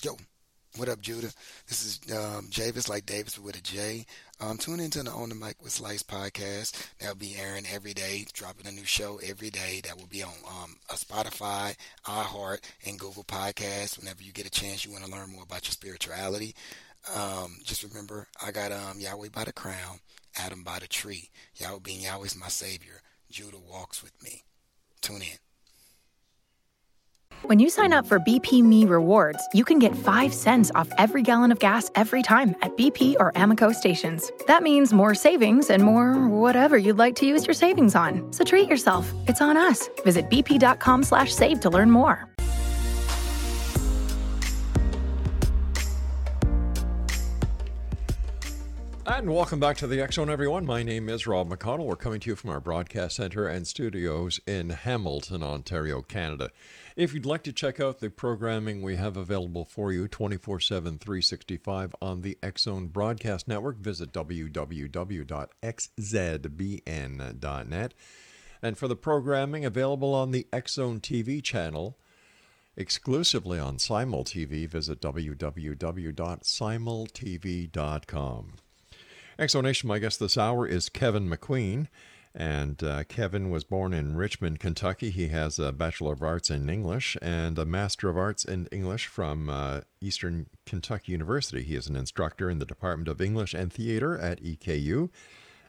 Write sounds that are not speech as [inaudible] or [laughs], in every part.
Yo, what up, Judah? This is um, Javis, like Davis, but with a J. Um, tune into the On the Mic with Slice podcast. That'll be airing every day, dropping a new show every day. That will be on um, a Spotify, iHeart, and Google Podcasts. Whenever you get a chance, you want to learn more about your spirituality. Um, just remember, I got um, Yahweh by the crown, Adam by the tree. Yahweh being Yahweh's my savior. Judah walks with me. Tune in. When you sign up for BP Me Rewards, you can get 5 cents off every gallon of gas every time at BP or Amoco stations. That means more savings and more whatever you'd like to use your savings on. So treat yourself. It's on us. Visit bp.com slash save to learn more. And welcome back to the Zone, everyone. My name is Rob McConnell. We're coming to you from our broadcast center and studios in Hamilton, Ontario, Canada. If you'd like to check out the programming we have available for you 24 7, 365 on the Zone Broadcast Network, visit www.xzbn.net. And for the programming available on the Zone TV channel, exclusively on Simul TV, visit www.simultv.com. Exonation, my guest this hour is Keven McQueen. And uh, Keven was born in Richmond, Kentucky. He has a Bachelor of Arts in English and a Master of Arts in English from uh, Eastern Kentucky University. He is an instructor in the Department of English and Theater at EKU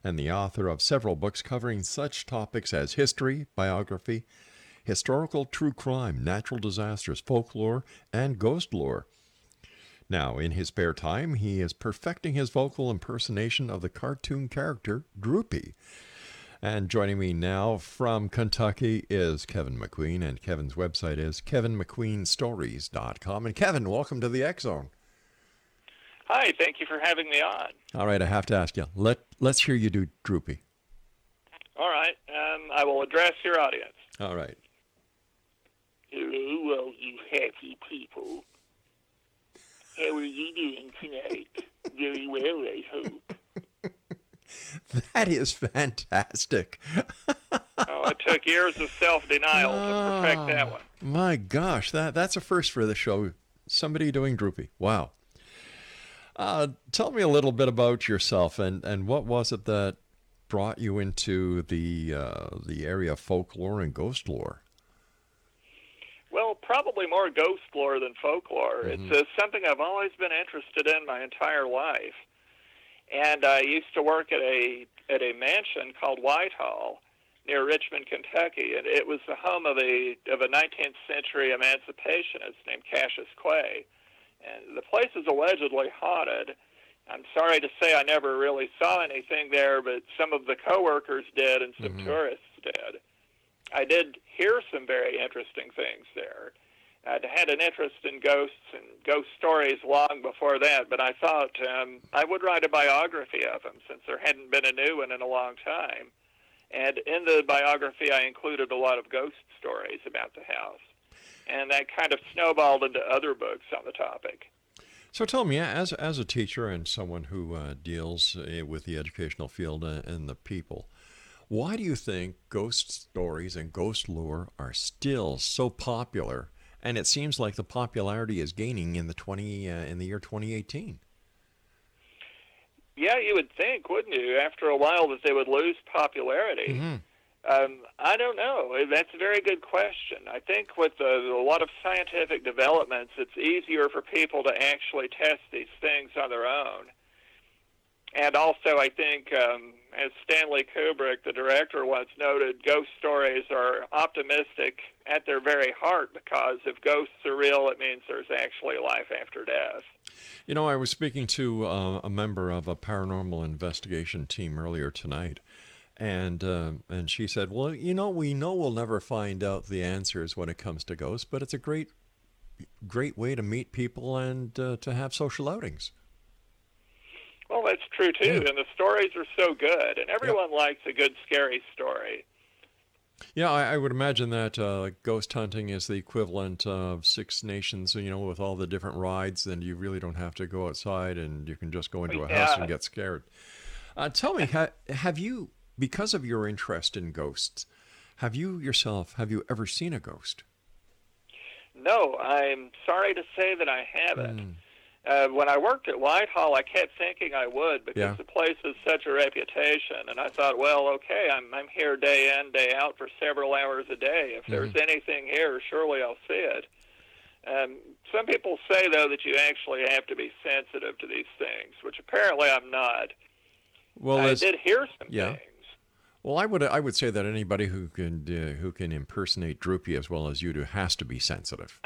and the author of several books covering such topics as history, biography, historical true crime, natural disasters, folklore, and ghost lore. Now, in his spare time, he is perfecting his vocal impersonation of the cartoon character Droopy. And joining me now from Kentucky is Keven McQueen, and Keven's website is kevenmcqueenstories.com. And Keven, welcome to the X Zone. Hi, thank you for having me on. All right, I have to ask you. Let let's hear you do Droopy. All right, um, I will address your audience. All right. Hello, all you happy people. How are you doing tonight? Very well, I hope. That is fantastic. oh, it took years of self-denial to perfect that one. My gosh, that that's a first for the show. Somebody doing Droopy. Wow. Uh, tell me a little bit about yourself and, and what was it that brought you into the uh, the area of folklore and ghost lore? Probably more ghost lore than folklore. Mhm. It's uh, something I've always been interested in my entire life. And I used to work at a at a mansion called Whitehall near Richmond, Kentucky, and it was the home of a of a 19th century emancipationist named Cassius Clay. And the place is allegedly haunted. I'm sorry to say I never really saw anything there, but some of the coworkers did and some Mhm. tourists did. I did hear some very interesting things there. I'd had an interest in ghosts and ghost stories long before that, but I thought um, I would write a biography of them since there hadn't been a new one in a long time. And in the biography, I included a lot of ghost stories about the house. And that kind of snowballed into other books on the topic. So tell me, as as a teacher and someone who uh, deals uh, with the educational field uh, and the people, why do you think ghost stories and ghost lore are still so popular? And it seems like the popularity is gaining in the twenty uh, in the year 2018. Yeah, you would think, wouldn't you, after a while that they would lose popularity? Um, I don't know. That's a very good question. I think with the, a lot of scientific developments, it's easier for people to actually test these things on their own. And also, I think, um, as Stanley Kubrick, the director, once noted, ghost stories are optimistic at their very heart because if ghosts are real, it means there's actually life after death. You know, I was speaking to uh, a member of a paranormal investigation team earlier tonight, and uh, and she said, "Well, you know, we know we'll never find out the answers when it comes to ghosts, but it's a great, great way to meet people and uh, to have social outings." True too, Yeah. and the stories are so good, and everyone likes a good scary story. Yeah, I, I would imagine that uh, ghost hunting is the equivalent of Six Nations, you know, with all the different rides, and you really don't have to go outside and you can just go into a house and get scared. Uh, tell me, ha- have you, because of your interest in ghosts, have you yourself, have you ever seen a ghost? No, I'm sorry to say that I haven't. Mm. Uh, when I worked at Whitehall, I kept thinking I would because Yeah. the place has such a reputation, and I thought, well, okay, I'm I'm here day in, day out for several hours a day. If there's anything here, surely I'll see it. Um, some people say though that you actually have to be sensitive to these things, which apparently I'm not. Well, I did hear some yeah. things. well, I would I would say that anybody who can uh, who can impersonate Droopy as well as you do has to be sensitive.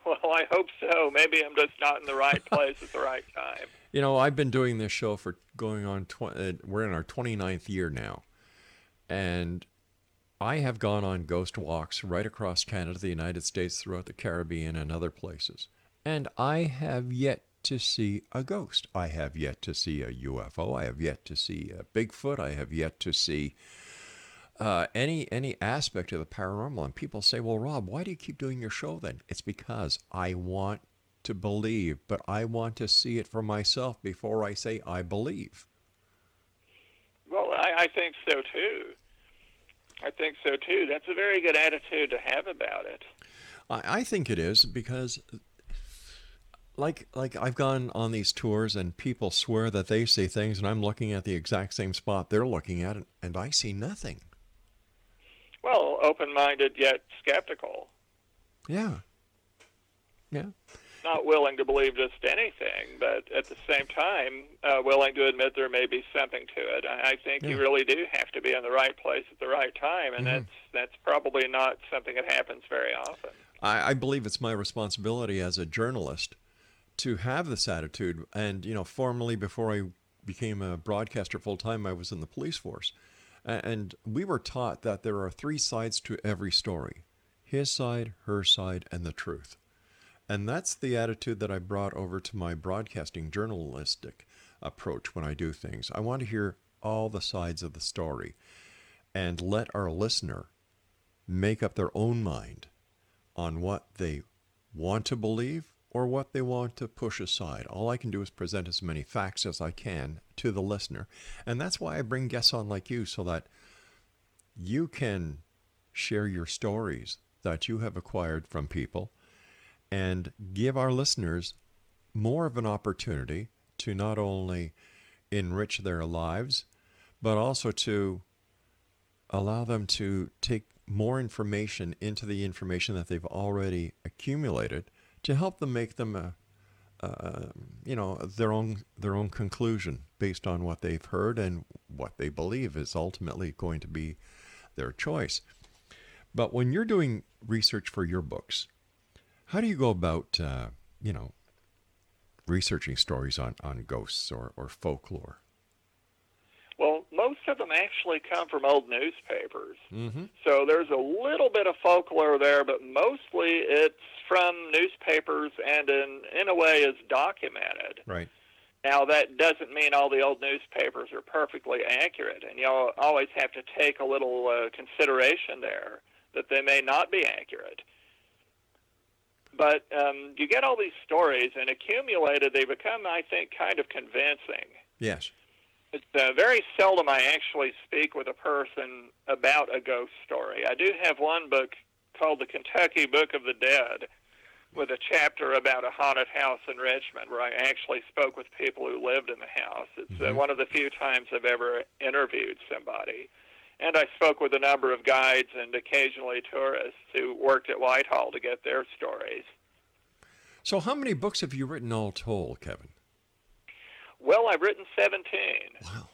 [laughs] Well, I hope so. Maybe I'm just not in the right place at the right time. [laughs] You know, I've been doing this show for going on. Tw- uh, we're in our 29th year now, and I have gone on ghost walks right across Canada, the United States, throughout the Caribbean, and other places, and I have yet to see a ghost. I have yet to see a UFO. I have yet to see a Bigfoot. I have yet to see uh, any any aspect of the paranormal. And people say, "Well, Rob, why do you keep doing your show then?" It's because I want to believe, but I want to see it for myself before I say I believe. Well, I, I think so too. I think so too. That's a very good attitude to have about it. I, I think it is because, like like I've gone on these tours and people swear that they see things, and I'm looking at the exact same spot they're looking at, and I see nothing. Well, open-minded yet skeptical, Yeah. Yeah. not willing to believe just anything, but at the same time uh, willing to admit there may be something to it. I, think you really do have to be in the right place at the right time, and Mhm. that's that's probably not something that happens very often. I, I believe it's my responsibility as a journalist to have this attitude. And, you know, formerly, before I became a broadcaster full time, I was in the police force. And we were taught that there are three sides to every story his side, her side, and the truth. And that's the attitude that I brought over to my broadcasting journalistic approach when I do things. I want to hear all the sides of the story and let our listener make up their own mind on what they want to believe or what they want to push aside. All I can do is present as many facts as I can to the listener. And that's why I bring guests on like you so that you can share your stories that you have acquired from people and give our listeners more of an opportunity to not only enrich their lives, but also to allow them to take more information into the information that they've already accumulated to help them make them a, uh, you know their own their own conclusion based on what they've heard and what they believe is ultimately going to be their choice. But when you're doing research for your books, how do you go about uh, you know researching stories on, on ghosts or, or folklore? Most of them actually come from old newspapers. Mm-hmm. So there's a little bit of folklore there, but mostly it's from newspapers and in in a way is documented. Right. Now that doesn't mean all the old newspapers are perfectly accurate, and you always have to take a little uh, consideration there that they may not be accurate. But um, you get all these stories, and accumulated, they become, I think, kind of convincing. Yes. It's uh, very seldom I actually speak with a person about a ghost story. I do have one book called The Kentucky Book of the Dead with a chapter about a haunted house in Richmond where I actually spoke with people who lived in the house. It's uh, Mhm. one of the few times I've ever interviewed somebody. And I spoke with a number of guides and occasionally tourists who worked at Whitehall to get their stories. So, how many books have you written all told, Keven? Well, I've written 17. Wow.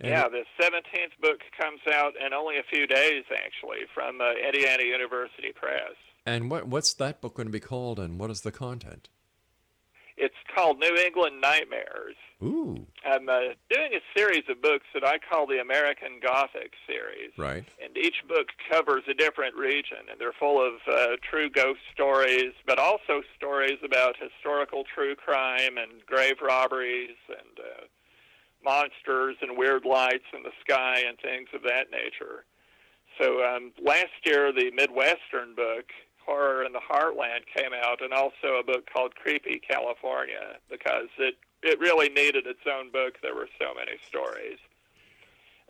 And yeah, the 17th book comes out in only a few days, actually, from uh, Indiana University Press. And what what's that book going to be called, and what is the content? It's called New England Nightmares. Ooh, I'm uh, doing a series of books that I call the American Gothic series. right. And each book covers a different region, and they're full of uh, true ghost stories, but also stories about historical true crime and grave robberies and uh, monsters and weird lights in the sky and things of that nature. So um, last year, the Midwestern book, Horror in the Heartland, came out, and also a book called Creepy California, because it, it really needed its own book. There were so many stories.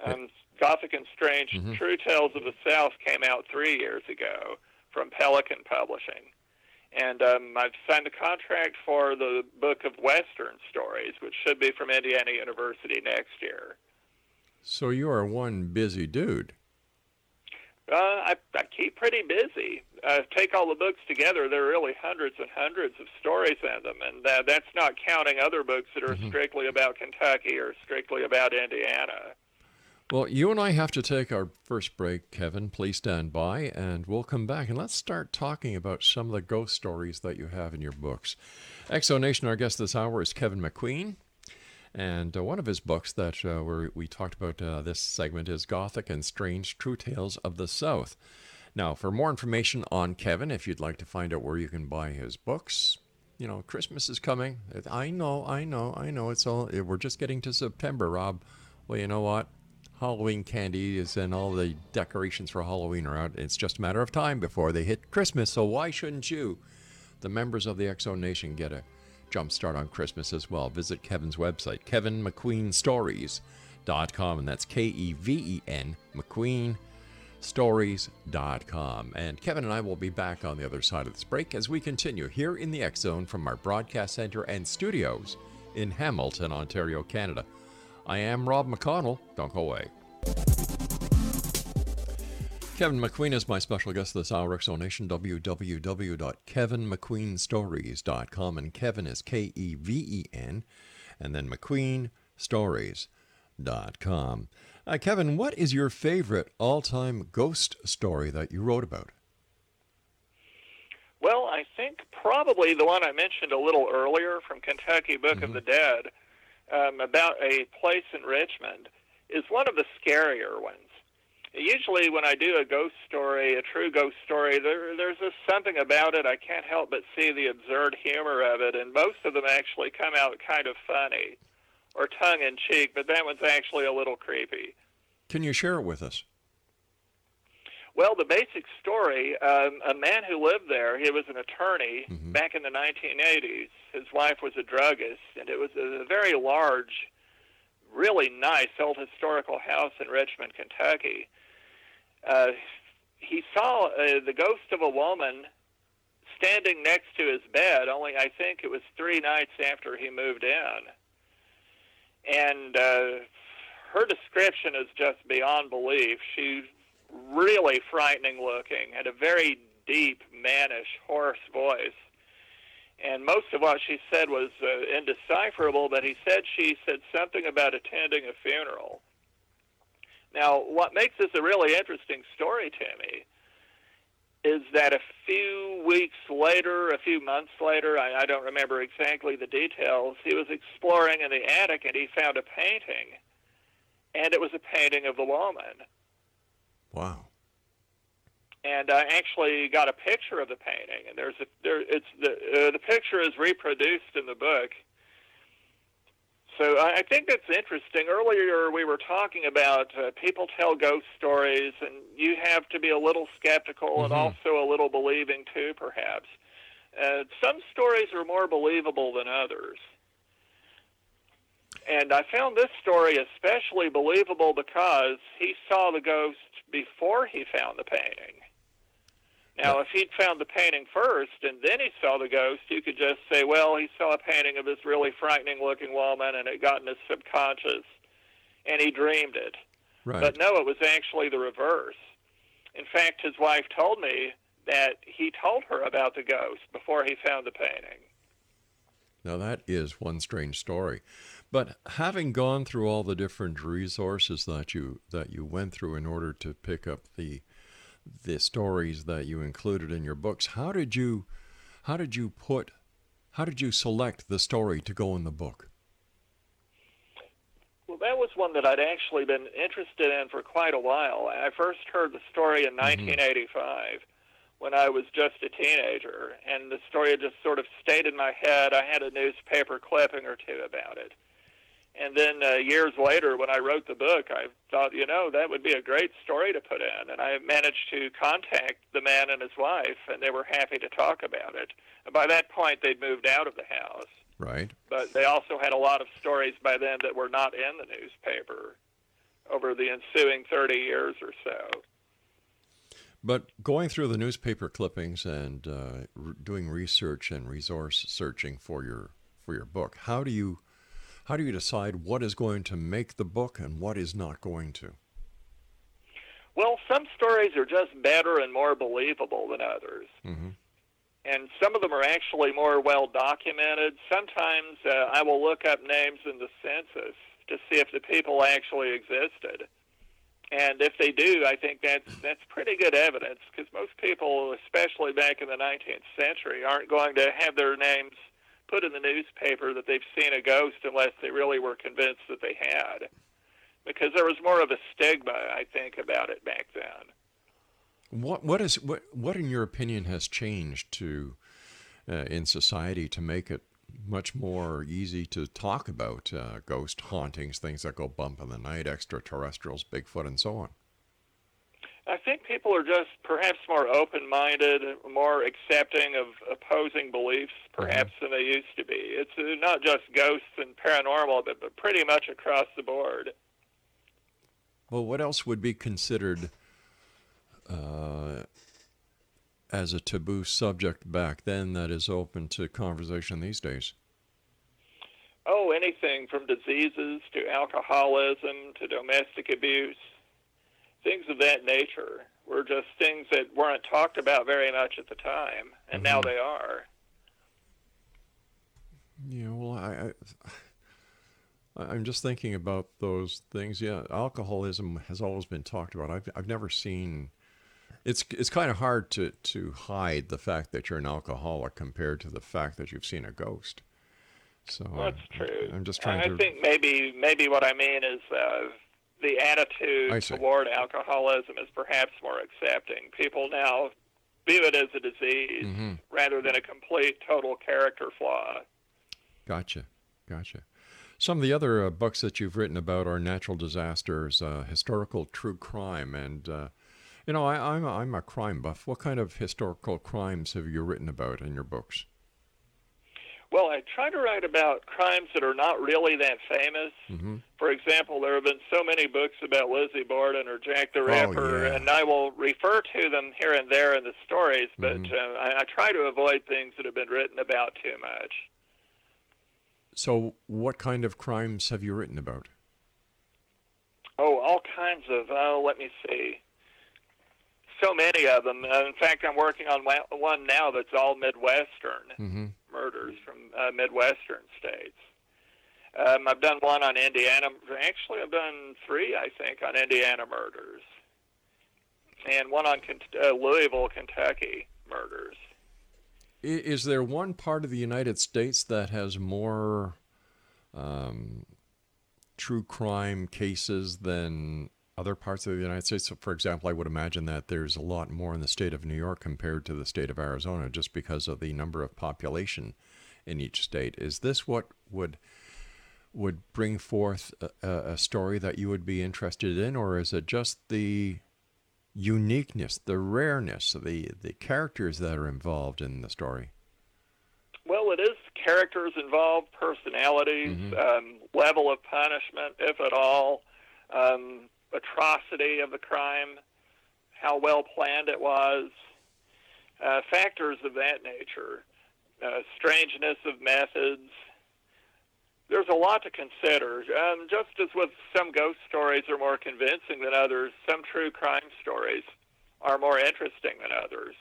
Um, Gothic and Strange Mhm. True Tales of the South came out three years ago from Pelican Publishing. And um, I've signed the contract for the book of Western stories, which should be from Indiana University next year. So you are one busy dude. Uh, I, I keep pretty busy. Uh, take all the books together, there are really hundreds and hundreds of stories in them, and uh, that's not counting other books that are mm-hmm. strictly about Kentucky or strictly about Indiana. Well, you and I have to take our first break, Keven. Please stand by, and we'll come back and let's start talking about some of the ghost stories that you have in your books. Exonation, our guest this hour is Keven McQueen. And uh, one of his books that uh, we talked about uh, this segment is Gothic and Strange True Tales of the South. Now, for more information on Keven, if you'd like to find out where you can buy his books, you know, Christmas is coming. I know, I know, I know. It's all, we're just getting to September, Rob. Well, you know what? Halloween candy is and all the decorations for Halloween are out. It's just a matter of time before they hit Christmas. So why shouldn't you, the members of the Exo Nation, get a jumpstart on Christmas as well. Visit Keven's website, kevenmcqueenstories.com, and that's K E V E N McQueenstories.com. And Keven and I will be back on the other side of this break as we continue here in the X Zone from our broadcast center and studios in Hamilton, Ontario, Canada. I am Rob McConnell. Don't go away. Keven McQueen is my special guest this hour. Exonation, www.kevenmcqueenstories.com. And Keven is K E V E N, and then McQueenstories.com. Uh, Keven, what is your favorite all time ghost story that you wrote about? Well, I think probably the one I mentioned a little earlier from Kentucky Book mm-hmm. of the Dead um, about a place in Richmond is one of the scarier ones usually when I do a ghost story, a true ghost story, there, there's just something about it I can't help but see the absurd humor of it, and most of them actually come out kind of funny or tongue in cheek, but that one's actually a little creepy. Can you share it with us? Well, the basic story um, a man who lived there, he was an attorney mm-hmm. back in the 1980s. His wife was a druggist, and it was a very large, really nice old historical house in Richmond, Kentucky uh, he saw uh, the ghost of a woman standing next to his bed. Only I think it was three nights after he moved in, and uh, her description is just beyond belief. She's really frightening looking, had a very deep, mannish, hoarse voice. And most of what she said was uh, indecipherable, but he said she said something about attending a funeral. Now, what makes this a really interesting story to me is that a few weeks later, a few months later, I, I don't remember exactly the details, he was exploring in the attic and he found a painting. And it was a painting of the woman. Wow. And I actually got a picture of the painting, and there's a there. It's the uh, the picture is reproduced in the book, so I think that's interesting. Earlier, we were talking about uh, people tell ghost stories, and you have to be a little skeptical mm-hmm. and also a little believing too, perhaps. Uh, some stories are more believable than others. And I found this story especially believable because he saw the ghost before he found the painting. Now, if he'd found the painting first and then he saw the ghost, you could just say, well, he saw a painting of this really frightening looking woman and it got in his subconscious and he dreamed it. Right. But no, it was actually the reverse. In fact, his wife told me that he told her about the ghost before he found the painting. Now, that is one strange story. But having gone through all the different resources that you that you went through in order to pick up the the stories that you included in your books. How did you how did you put how did you select the story to go in the book? Well, that was one that I'd actually been interested in for quite a while. I first heard the story in 1985 mm-hmm. when I was just a teenager, and the story had just sort of stayed in my head. I had a newspaper clipping or two about it. And then uh, years later, when I wrote the book, I thought, you know, that would be a great story to put in. And I managed to contact the man and his wife, and they were happy to talk about it. And by that point, they'd moved out of the house. Right. But they also had a lot of stories by then that were not in the newspaper over the ensuing 30 years or so. But going through the newspaper clippings and uh, r- doing research and resource searching for your for your book, how do you how do you decide what is going to make the book and what is not going to? Well, some stories are just better and more believable than others. Mm-hmm. And some of them are actually more well documented. Sometimes uh, I will look up names in the census to see if the people actually existed. And if they do, I think that's that's pretty good evidence because most people, especially back in the 19th century, aren't going to have their names put in the newspaper that they've seen a ghost unless they really were convinced that they had. Because there was more of a stigma, I think, about it back then. What what is what what in your opinion has changed to uh, in society to make it much more easy to talk about uh, ghost hauntings, things that go bump in the night, extraterrestrials, Bigfoot, and so on? I think people are just perhaps more open minded, more accepting of opposing beliefs, perhaps, mm-hmm. than they used to be. It's uh, not just ghosts and paranormal, but, but pretty much across the board. Well, what else would be considered uh, as a taboo subject back then that is open to conversation these days? Oh, anything from diseases to alcoholism to domestic abuse, things of that nature were just things that weren't talked about very much at the time, and mm-hmm. now they are. Yeah, well, I, I, I'm just thinking about those things. Yeah, alcoholism has always been talked about. I've, I've never seen it's it's kind of hard to to hide the fact that you're an alcoholic compared to the fact that you've seen a ghost. So that's true. I'm just trying I to. I think maybe maybe what I mean is uh, the attitude toward alcoholism is perhaps more accepting. People now view it as a disease mm-hmm. rather than a complete total character flaw. Gotcha, gotcha. Some of the other uh, books that you've written about are natural disasters, uh, historical true crime, and uh, you know, I, am a, I'm a crime buff. What kind of historical crimes have you written about in your books? Well, I try to write about crimes that are not really that famous. Mm-hmm. For example, there have been so many books about Lizzie Borden or Jack the Ripper, oh, yeah. and I will refer to them here and there in the stories, but mm-hmm. uh, I, I try to avoid things that have been written about too much. So, what kind of crimes have you written about? Oh, all kinds of. Oh, let me see so many of them. Uh, in fact, I'm working on one now that's all Midwestern mm-hmm. Murders from uh, Midwestern states. Um, I've done one on Indiana. Actually, I've done three, I think, on Indiana murders, and one on uh, Louisville, Kentucky murders. Is there one part of the United States that has more um, true crime cases than other parts of the United States. So, for example, I would imagine that there's a lot more in the state of New York compared to the state of Arizona just because of the number of population in each state. Is this what would would bring forth a, a story that you would be interested in, or is it just the uniqueness, the rareness, the the characters that are involved in the story? Well, it is characters involved, personalities, mm-hmm. um, level of punishment, if at all. Um, atrocity of the crime, how well planned it was, uh, factors of that nature, uh, strangeness of methods. There's a lot to consider. Um, just as with some ghost stories are more convincing than others, some true crime stories are more interesting than others.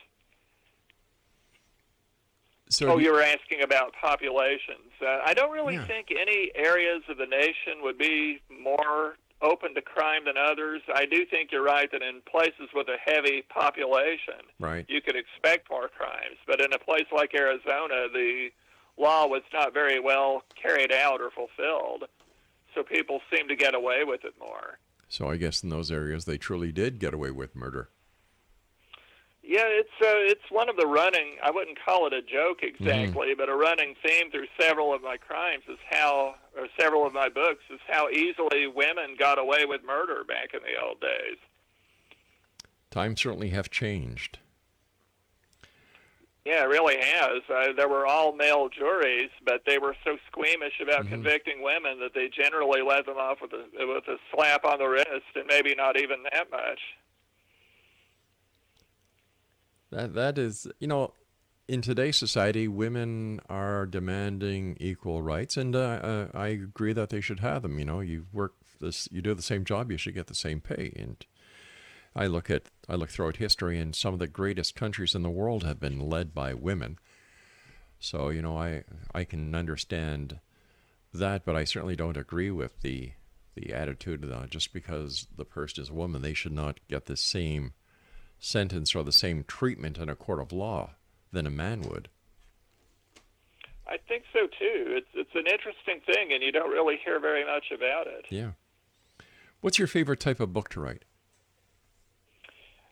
So oh, you were asking about populations. Uh, I don't really yeah. think any areas of the nation would be more open to crime than others. I do think you're right that in places with a heavy population, right. you could expect more crimes. But in a place like Arizona, the law was not very well carried out or fulfilled, so people seem to get away with it more. So I guess in those areas they truly did get away with murder. Yeah, it's uh, it's one of the running. I wouldn't call it a joke exactly, mm. but a running theme through several of my crimes is how, or several of my books, is how easily women got away with murder back in the old days. Times certainly have changed. Yeah, it really has. Uh, there were all male juries, but they were so squeamish about mm-hmm. convicting women that they generally let them off with a with a slap on the wrist, and maybe not even that much. That that is, you know, in today's society, women are demanding equal rights, and uh, uh, I agree that they should have them. You know, you work this, you do the same job, you should get the same pay. And I look at, I look throughout history, and some of the greatest countries in the world have been led by women. So you know, I I can understand that, but I certainly don't agree with the the attitude that just because the person is a woman, they should not get the same sentence or the same treatment in a court of law than a man would. I think so too. It's it's an interesting thing, and you don't really hear very much about it. Yeah. What's your favorite type of book to write?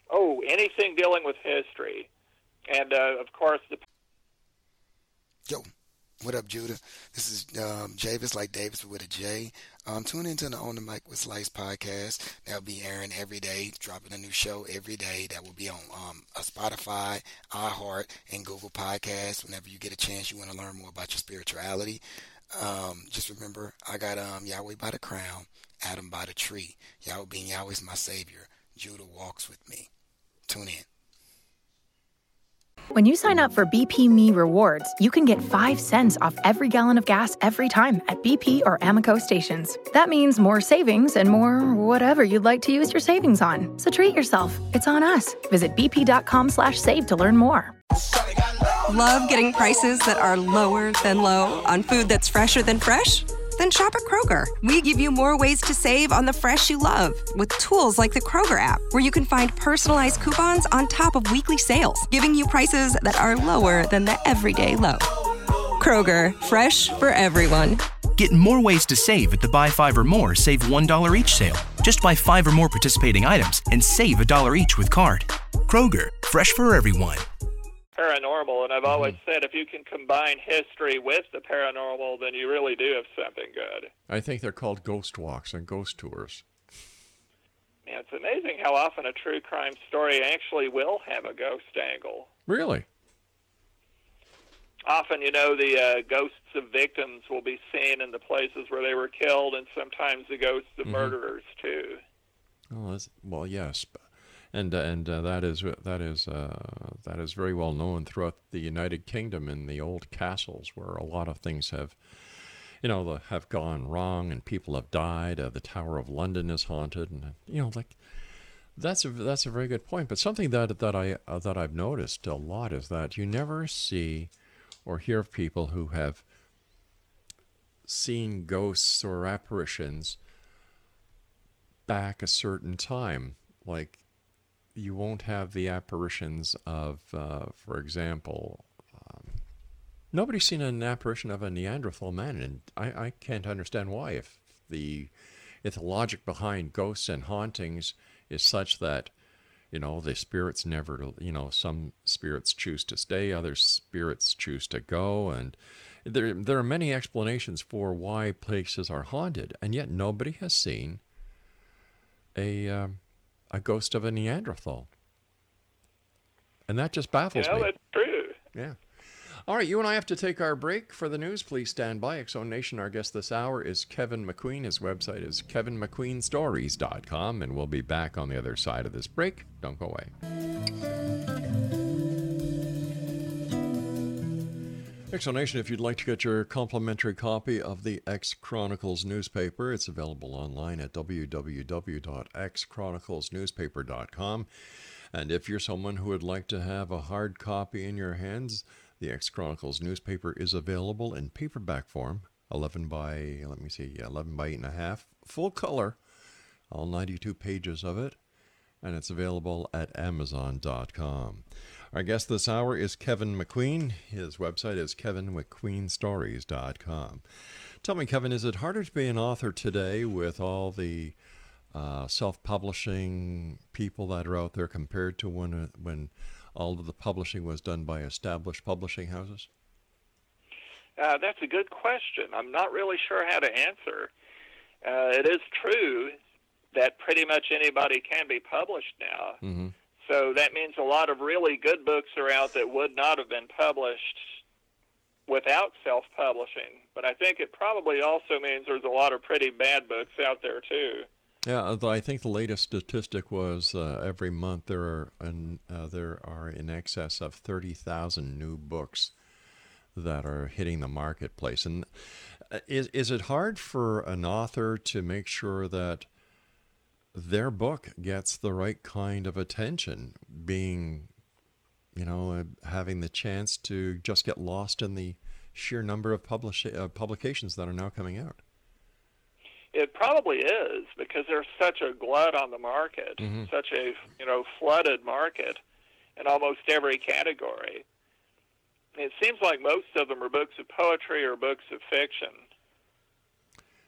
Oh, anything dealing with history, and uh, of course the. Yo, what up, Judah? This is um, Javis, like Davis, but with a J. Um, tune into the On the Mic with Slice podcast. That'll be airing every day, dropping a new show every day. That will be on um, a Spotify, iHeart, and Google Podcasts. Whenever you get a chance, you want to learn more about your spirituality. Um, just remember, I got um, Yahweh by the crown, Adam by the tree. Yahweh being Yahweh's my savior. Judah walks with me. Tune in. When you sign up for BP Me Rewards, you can get 5 cents off every gallon of gas every time at BP or Amoco stations. That means more savings and more whatever you'd like to use your savings on. So treat yourself. It's on us. Visit bp.com slash save to learn more. Love getting prices that are lower than low on food that's fresher than fresh? Then shop at Kroger. We give you more ways to save on the fresh you love with tools like the Kroger app, where you can find personalized coupons on top of weekly sales, giving you prices that are lower than the everyday low. Kroger, fresh for everyone. Get more ways to save at the buy five or more, save $1 each sale. Just buy five or more participating items and save a dollar each with card. Kroger, fresh for everyone paranormal, and I've always mm-hmm. said if you can combine history with the paranormal, then you really do have something good. I think they're called ghost walks and ghost tours. Yeah, it's amazing how often a true crime story actually will have a ghost angle. Really? Often, you know, the uh, ghosts of victims will be seen in the places where they were killed, and sometimes the ghosts of mm-hmm. murderers too. Oh, well, yes, and uh, and uh, that is that is uh, that is very well known throughout the United Kingdom in the old castles where a lot of things have you know have gone wrong and people have died. Uh, the Tower of London is haunted, and you know like that's a that's a very good point. But something that that I uh, that I've noticed a lot is that you never see or hear of people who have seen ghosts or apparitions back a certain time like you won't have the apparitions of, uh, for example, um, nobody's seen an apparition of a Neanderthal man, and I, I can't understand why. If the if the logic behind ghosts and hauntings is such that you know the spirits never, you know, some spirits choose to stay, other spirits choose to go, and there there are many explanations for why places are haunted, and yet nobody has seen a um, a ghost of a Neanderthal. And that just baffles know, me. that's true. Yeah. All right, you and I have to take our break for the news. Please stand by. Zone Nation, our guest this hour is Keven McQueen. His website is kevenmcqueenstories.com, and we'll be back on the other side of this break. Don't go away. Nation, if you'd like to get your complimentary copy of the X Chronicles newspaper, it's available online at www.xchroniclesnewspaper.com. And if you're someone who would like to have a hard copy in your hands, the X Chronicles newspaper is available in paperback form, 11 by, let me see, 11 by 8.5, full color, all 92 pages of it, and it's available at Amazon.com. Our guest this hour is Keven McQueen. His website is kevenmcqueenstories.com. Tell me, Keven, is it harder to be an author today with all the uh, self-publishing people that are out there compared to when uh, when all of the publishing was done by established publishing houses? Uh, that's a good question. I'm not really sure how to answer. Uh, it is true that pretty much anybody can be published now. Mm-hmm. So that means a lot of really good books are out that would not have been published without self publishing. But I think it probably also means there's a lot of pretty bad books out there too. Yeah, I think the latest statistic was uh, every month there are uh, uh, there are in excess of 30,000 new books that are hitting the marketplace. And uh, is, is it hard for an author to make sure that their book gets the right kind of attention, being, you know, uh, having the chance to just get lost in the sheer number of publish- uh, publications that are now coming out? It probably is because there's such a glut on the market, mm-hmm. such a you know flooded market in almost every category. It seems like most of them are books of poetry or books of fiction.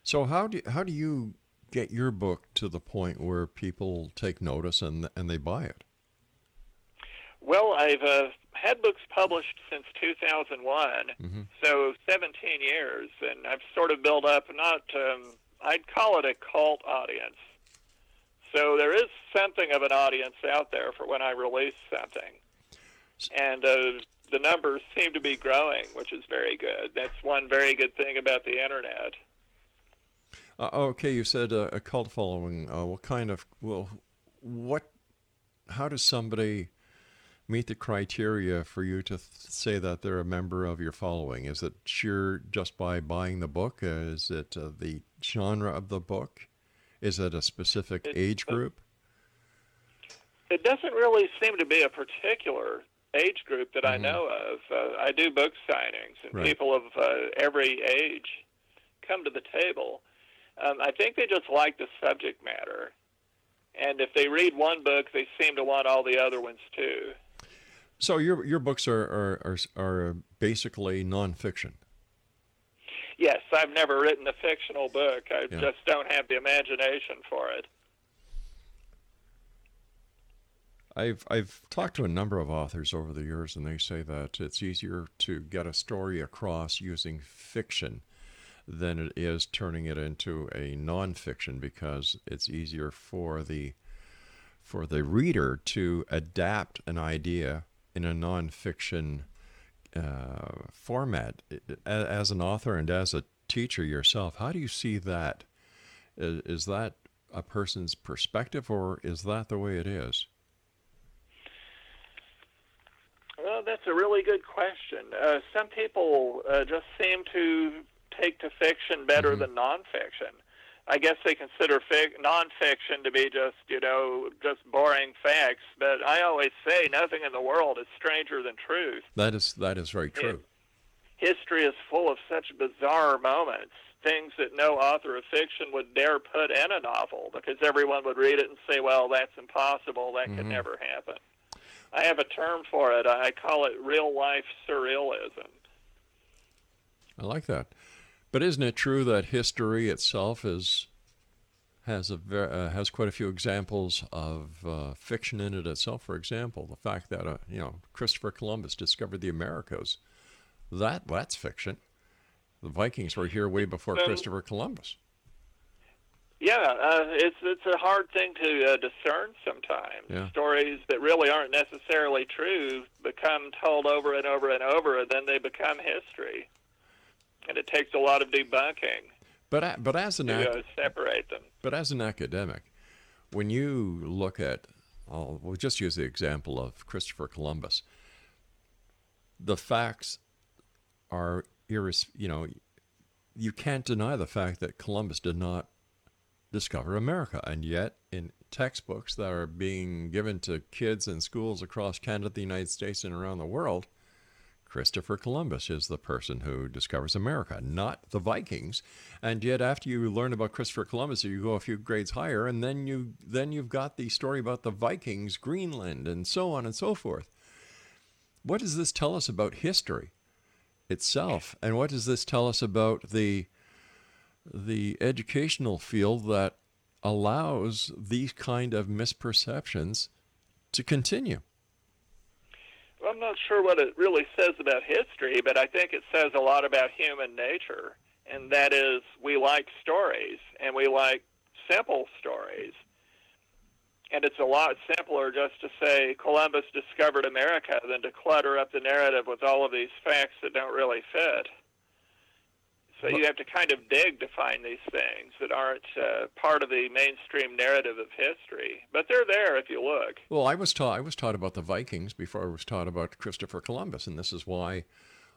So how do how do you get your book to the point where people take notice and and they buy it? Well, I've uh, had books published since 2001, mm-hmm. so 17 years, and I've sort of built up not um, I'd call it a cult audience. So there is something of an audience out there for when I release something. And uh, the numbers seem to be growing, which is very good. That's one very good thing about the internet. Uh, okay, you said uh, a cult following. Uh, what kind of well, what? How does somebody meet the criteria for you to th- say that they're a member of your following? Is it sheer just by buying the book? is it uh, the genre of the book? Is it a specific it, age group? It doesn't really seem to be a particular age group that mm-hmm. I know of. Uh, I do book signings, and right. people of uh, every age come to the table. Um, I think they just like the subject matter. And if they read one book, they seem to want all the other ones too. So your your books are are are, are basically nonfiction. Yes, I've never written a fictional book. I yeah. just don't have the imagination for it. I've I've talked to a number of authors over the years, and they say that it's easier to get a story across using fiction than it is turning it into a nonfiction because it's easier for the for the reader to adapt an idea in a nonfiction uh, format. As an author and as a teacher yourself, how do you see that? Is, that a person's perspective, or is that the way it is? Well, that's a really good question. Uh, some people uh, just seem to take to fiction better mm-hmm. than nonfiction. I guess they consider fic- nonfiction to be just, you know, just boring facts. But I always say nothing in the world is stranger than truth. That is that is very true. It, history is full of such bizarre moments, things that no author of fiction would dare put in a novel because everyone would read it and say, "Well, that's impossible. That mm-hmm. could never happen." I have a term for it. I call it real life surrealism. I like that. But isn't it true that history itself is has a uh, has quite a few examples of uh, fiction in it itself? For example, the fact that uh, you know Christopher Columbus discovered the Americas, that that's fiction. The Vikings were here way before Christopher Columbus. Yeah, uh, it's it's a hard thing to uh, discern sometimes. Yeah. Stories that really aren't necessarily true become told over and over and over, and then they become history and it takes a lot of debunking. But but as an to, uh, separate them. But as an academic, when you look at, I'll, we'll just use the example of Christopher Columbus. The facts are iris, you know, you can't deny the fact that Columbus did not discover America, and yet in textbooks that are being given to kids in schools across Canada, the United States, and around the world, Christopher Columbus is the person who discovers America, not the Vikings. And yet, after you learn about Christopher Columbus, you go a few grades higher, and then you then you've got the story about the Vikings, Greenland, and so on and so forth. What does this tell us about history itself, and what does this tell us about the the educational field that allows these kind of misperceptions to continue? I'm not sure what it really says about history, but I think it says a lot about human nature, and that is we like stories and we like simple stories. And it's a lot simpler just to say Columbus discovered America than to clutter up the narrative with all of these facts that don't really fit. So you have to kind of dig to find these things that aren't uh, part of the mainstream narrative of history, but they're there if you look. Well, I was taught I was taught about the Vikings before I was taught about Christopher Columbus, and this is why,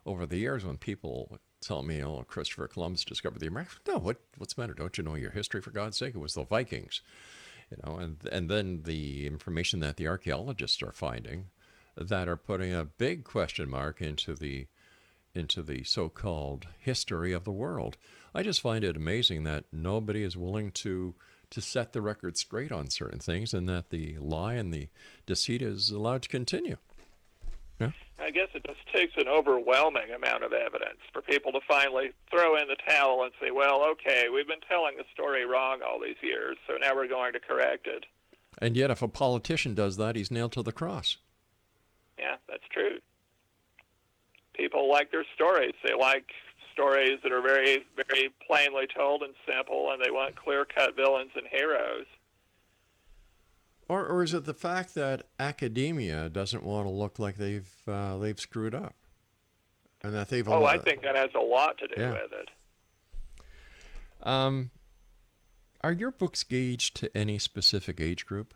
over the years, when people tell me, "Oh, Christopher Columbus discovered the America," no, what what's the matter? Don't you know your history? For God's sake, it was the Vikings, you know, and and then the information that the archaeologists are finding that are putting a big question mark into the into the so-called history of the world. I just find it amazing that nobody is willing to to set the record straight on certain things, and that the lie and the deceit is allowed to continue. Yeah. I guess it just takes an overwhelming amount of evidence for people to finally throw in the towel and say, "Well, okay, we've been telling the story wrong all these years, so now we're going to correct it." And yet, if a politician does that, he's nailed to the cross. Yeah, that's true people like their stories. They like stories that are very, very plainly told and simple, and they want clear-cut villains and heroes. Or, or is it the fact that academia doesn't want to look like they've uh, they've screwed up, and that they've? Oh, I think that has a lot to do yeah. with it. Um, are your books gauged to any specific age group?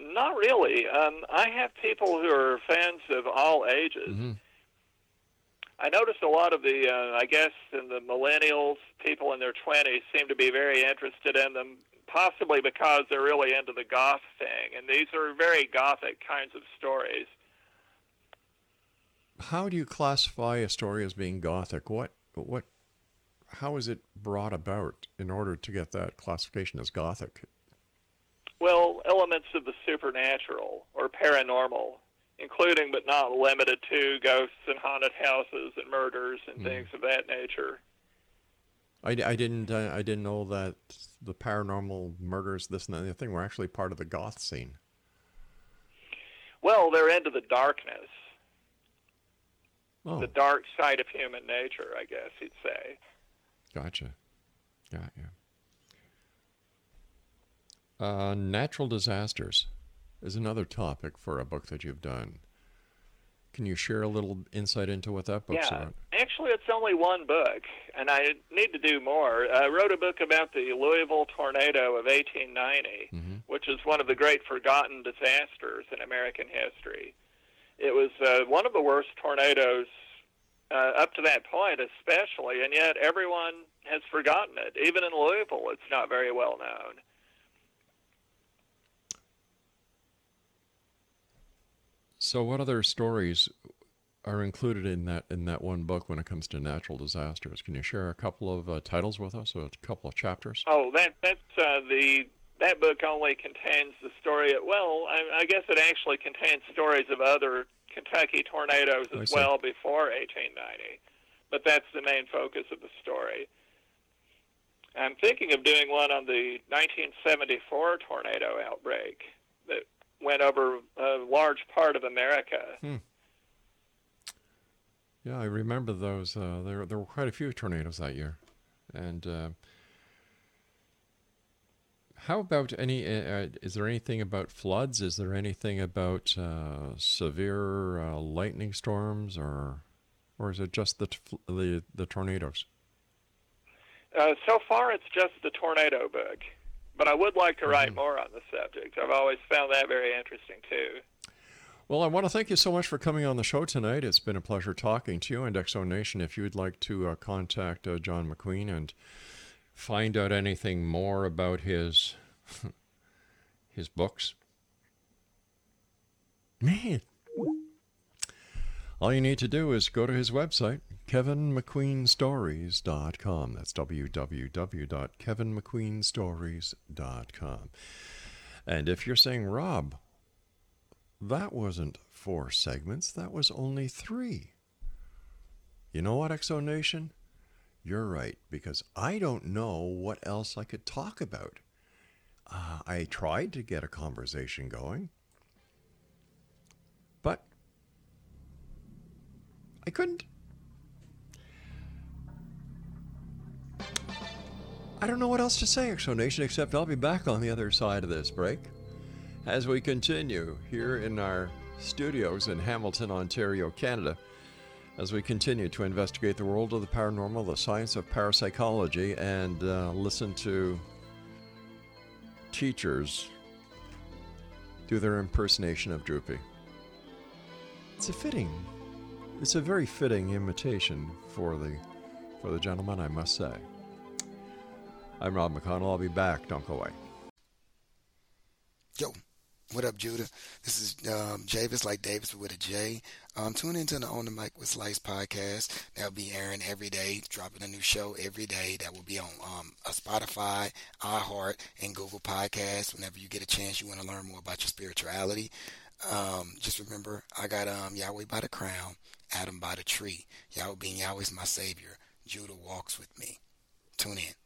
Not really. Um, I have people who are fans of all ages. Mm-hmm. I noticed a lot of the, uh, I guess, in the millennials, people in their 20s seem to be very interested in them, possibly because they're really into the goth thing. And these are very gothic kinds of stories. How do you classify a story as being gothic? What, what, how is it brought about in order to get that classification as gothic? Well, elements of the supernatural or paranormal, including but not limited to ghosts and haunted houses and murders and mm. things of that nature. I, I didn't uh, I didn't know that the paranormal murders, this and that the thing, were actually part of the goth scene. Well, they're into the darkness, oh. the dark side of human nature, I guess you'd say. Gotcha. Got you. Uh, natural disasters is another topic for a book that you've done. Can you share a little insight into what that book's yeah, about? Actually, it's only one book, and I need to do more. I wrote a book about the Louisville tornado of 1890, mm-hmm. which is one of the great forgotten disasters in American history. It was uh, one of the worst tornadoes uh, up to that point, especially, and yet everyone has forgotten it. Even in Louisville, it's not very well known. So, what other stories are included in that in that one book when it comes to natural disasters? Can you share a couple of uh, titles with us, or a couple of chapters? Oh, that that's uh, the that book only contains the story. Of, well, I, I, guess it actually contains stories of other Kentucky tornadoes as well before 1890, but that's the main focus of the story. I'm thinking of doing one on the 1974 tornado outbreak that went over a large part of America. Hmm. Yeah, I remember those. Uh, there, there were quite a few tornadoes that year, and uh, how about any? Uh, uh is there anything about floods? Is there anything about uh, severe uh, lightning storms, or, or is it just the the, the tornadoes? so far, it's just the tornado book. But I would like to write mm-hmm. more on the subject. I've always found that very interesting too. Well, I want to thank you so much for coming on the show tonight. It's been a pleasure talking to you and Zone Nation. If you would like to uh, contact uh, John McQueen and find out anything more about his [laughs] his books, man, all you need to do is go to his website, kevenmcqueenstories.com. That's www.kevenmcqueenstories.com. And if you're saying, Rob, that wasn't four segments, that was only three. You know what, Zone Nation? You're right, because I don't know what else I could talk about. Uh, I tried to get a conversation going, but I couldn't. I don't know what else to say, Zone Nation, except I'll be back on the other side of this break as we continue here in our studios in Hamilton, Ontario, Canada. as we continue to investigate the world of the paranormal, the science of parapsychology, and uh, listen to teachers do their impersonation of Droopy. It's a fitting, it's a very fitting imitation for the for the gentleman, I must say. I'm Rob McConnell. I'll be back. Don't go away. Yo, what up, Judah? This is um, Javis, like Davis with a J. Um, tune into the On the Mic with Slice podcast. That'll be airing every day, dropping a new show every day. That will be on um, a Spotify, iHeart, and Google Podcasts. Whenever you get a chance, you want to learn more about your spirituality. Um, just remember, I got um, Yahweh by the crown, Adam by the tree. Yahweh being Yahweh's my savior. Judah walks with me. Tune in.